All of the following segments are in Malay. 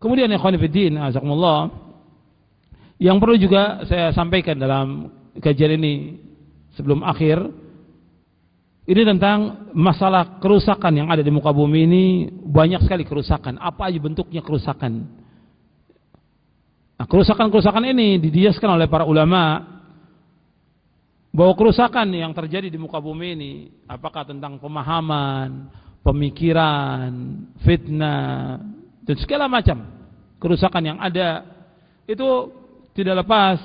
Kemudian ikhwan fillah, azakumullah. Yang perlu juga saya sampaikan dalam kajian ini sebelum akhir ini tentang masalah kerusakan yang ada di muka bumi ini banyak sekali kerusakan. Apa aja bentuknya kerusakan? Nah, kerusakan-kerusakan ini didiaskan oleh para ulama bahwa kerusakan yang terjadi di muka bumi ini apakah tentang pemahaman, pemikiran, fitnah dan segala macam kerusakan yang ada itu tidak lepas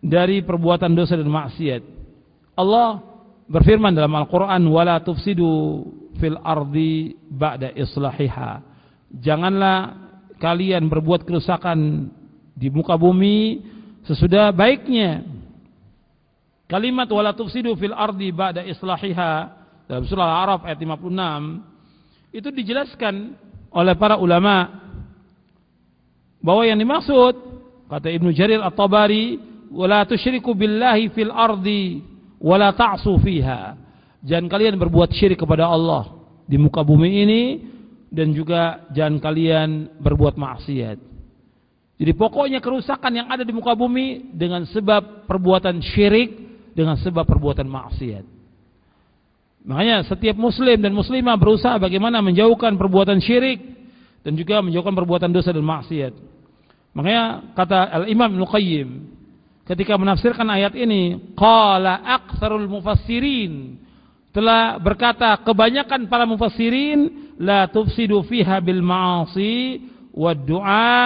dari perbuatan dosa dan maksiat. Allah berfirman dalam Al-Quran, "Wala tufsidu fil ardi ba'da islahiha." Janganlah kalian berbuat kerusakan di muka bumi sesudah baiknya. Kalimat "Wala tufsidu fil ardi ba'da islahiha" dalam surah Al-A'raf ayat 56 itu dijelaskan oleh para ulama. Bahwa yang dimaksud kata Ibnu Jarir At-Tabari wala tusyriku billahi fil ardi wala ta'su fiha. Jangan kalian berbuat syirik kepada Allah di muka bumi ini dan juga jangan kalian berbuat maksiat. Jadi pokoknya kerusakan yang ada di muka bumi dengan sebab perbuatan syirik dengan sebab perbuatan maksiat makanya setiap muslim dan muslimah berusaha bagaimana menjauhkan perbuatan syirik dan juga menjauhkan perbuatan dosa dan maksiat. Makanya kata Al-Imam Ibn Qayyim ketika menafsirkan ayat ini, qala aktsarul mufassirin telah berkata kebanyakan para mufassirin la tufsidu fiha bil ma'asi wa du'a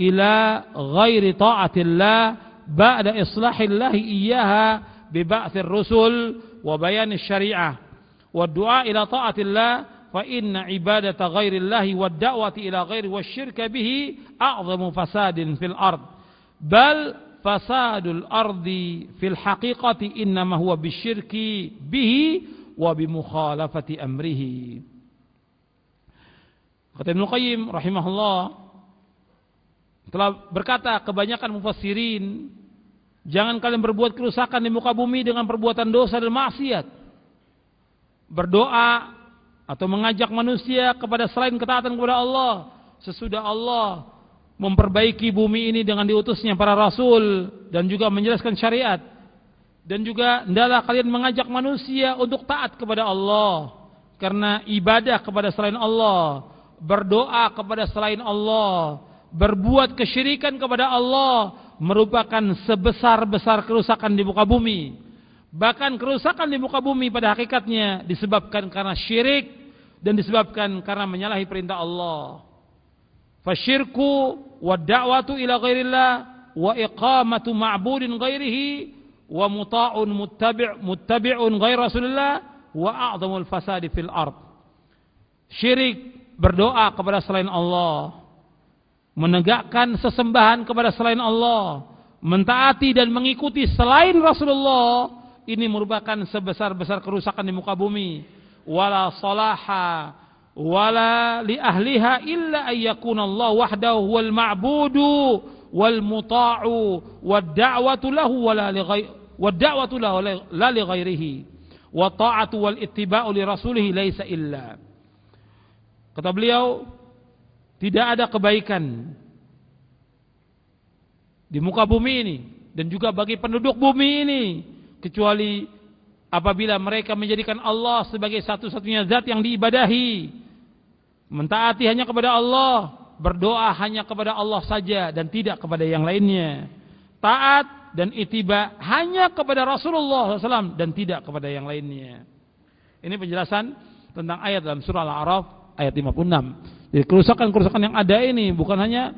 ila ghairi ta'atillah ba'da islahillah iyyaha bi ba'thir rusul wa bayan syariah ila ta'atillah fa inna ibadata ghairillahi wad da'wati ila ghairi wasyirka bihi a'zamu fasadin fil ard. Bal fasadul ardi fil haqiqati innama huwa bisyirki bihi wa bimukhalafati amrihi. Kata Ibnu Qayyim rahimahullah telah berkata kebanyakan mufassirin jangan kalian berbuat kerusakan di muka bumi dengan perbuatan dosa dan maksiat berdoa atau mengajak manusia kepada selain ketaatan kepada Allah sesudah Allah memperbaiki bumi ini dengan diutusnya para rasul dan juga menjelaskan syariat. Dan juga hendaklah kalian mengajak manusia untuk taat kepada Allah karena ibadah kepada selain Allah berdoa kepada selain Allah berbuat kesyirikan kepada Allah merupakan sebesar-besar kerusakan di muka bumi bahkan kerusakan di muka bumi pada hakikatnya disebabkan karena syirik dan disebabkan karena menyalahi perintah Allah. Fasyirku wa da'watu ila ghairillah wa iqamatu ma'budin ghairihi wa muta'un muttabi' muttabi'un ghair Rasulillah wa a'dhamul fasadi fil ard. Syirik berdoa kepada selain Allah, menegakkan sesembahan kepada selain Allah, mentaati dan mengikuti selain Rasulullah, ini merupakan sebesar-besar kerusakan di muka bumi. Wala salaha wala li ahliha illa ayyakuna Allah wahdahu wal ma'budu wal muta'u wad da'watu lahu wala li ghairi wad da'watu lahu la li ghairihi. Wa ta'atu wal ittiba'u li rasulih laisa illa. Kata beliau tidak ada kebaikan di muka bumi ini dan juga bagi penduduk bumi ini kecuali apabila mereka menjadikan Allah sebagai satu-satunya zat yang diibadahi. Mentaati hanya kepada Allah berdoa hanya kepada Allah saja dan tidak kepada yang lainnya. Taat dan itiba hanya kepada Rasulullah SAW dan tidak kepada yang lainnya. Ini penjelasan tentang ayat dalam surah Al-A'raf ayat 56 jadi kerusakan-kerusakan yang ada ini bukan hanya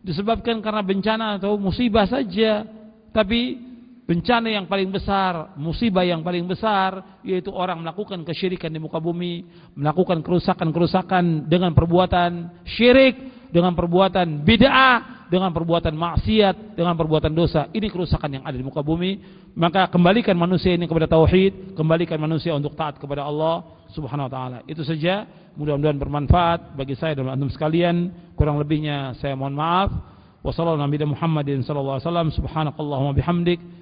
disebabkan karena bencana atau musibah saja tapi bencana yang paling besar, musibah yang paling besar, yaitu orang melakukan kesyirikan di muka bumi, melakukan kerusakan-kerusakan dengan perbuatan syirik, dengan perbuatan bid'ah, dengan perbuatan maksiat, dengan perbuatan dosa. Ini kerusakan yang ada di muka bumi. Maka kembalikan manusia ini kepada tauhid, kembalikan manusia untuk taat kepada Allah Subhanahu wa taala. Itu saja, mudah-mudahan bermanfaat bagi saya dan antum sekalian. Kurang lebihnya saya mohon maaf. Wassalamualaikum warahmatullahi wabarakatuh.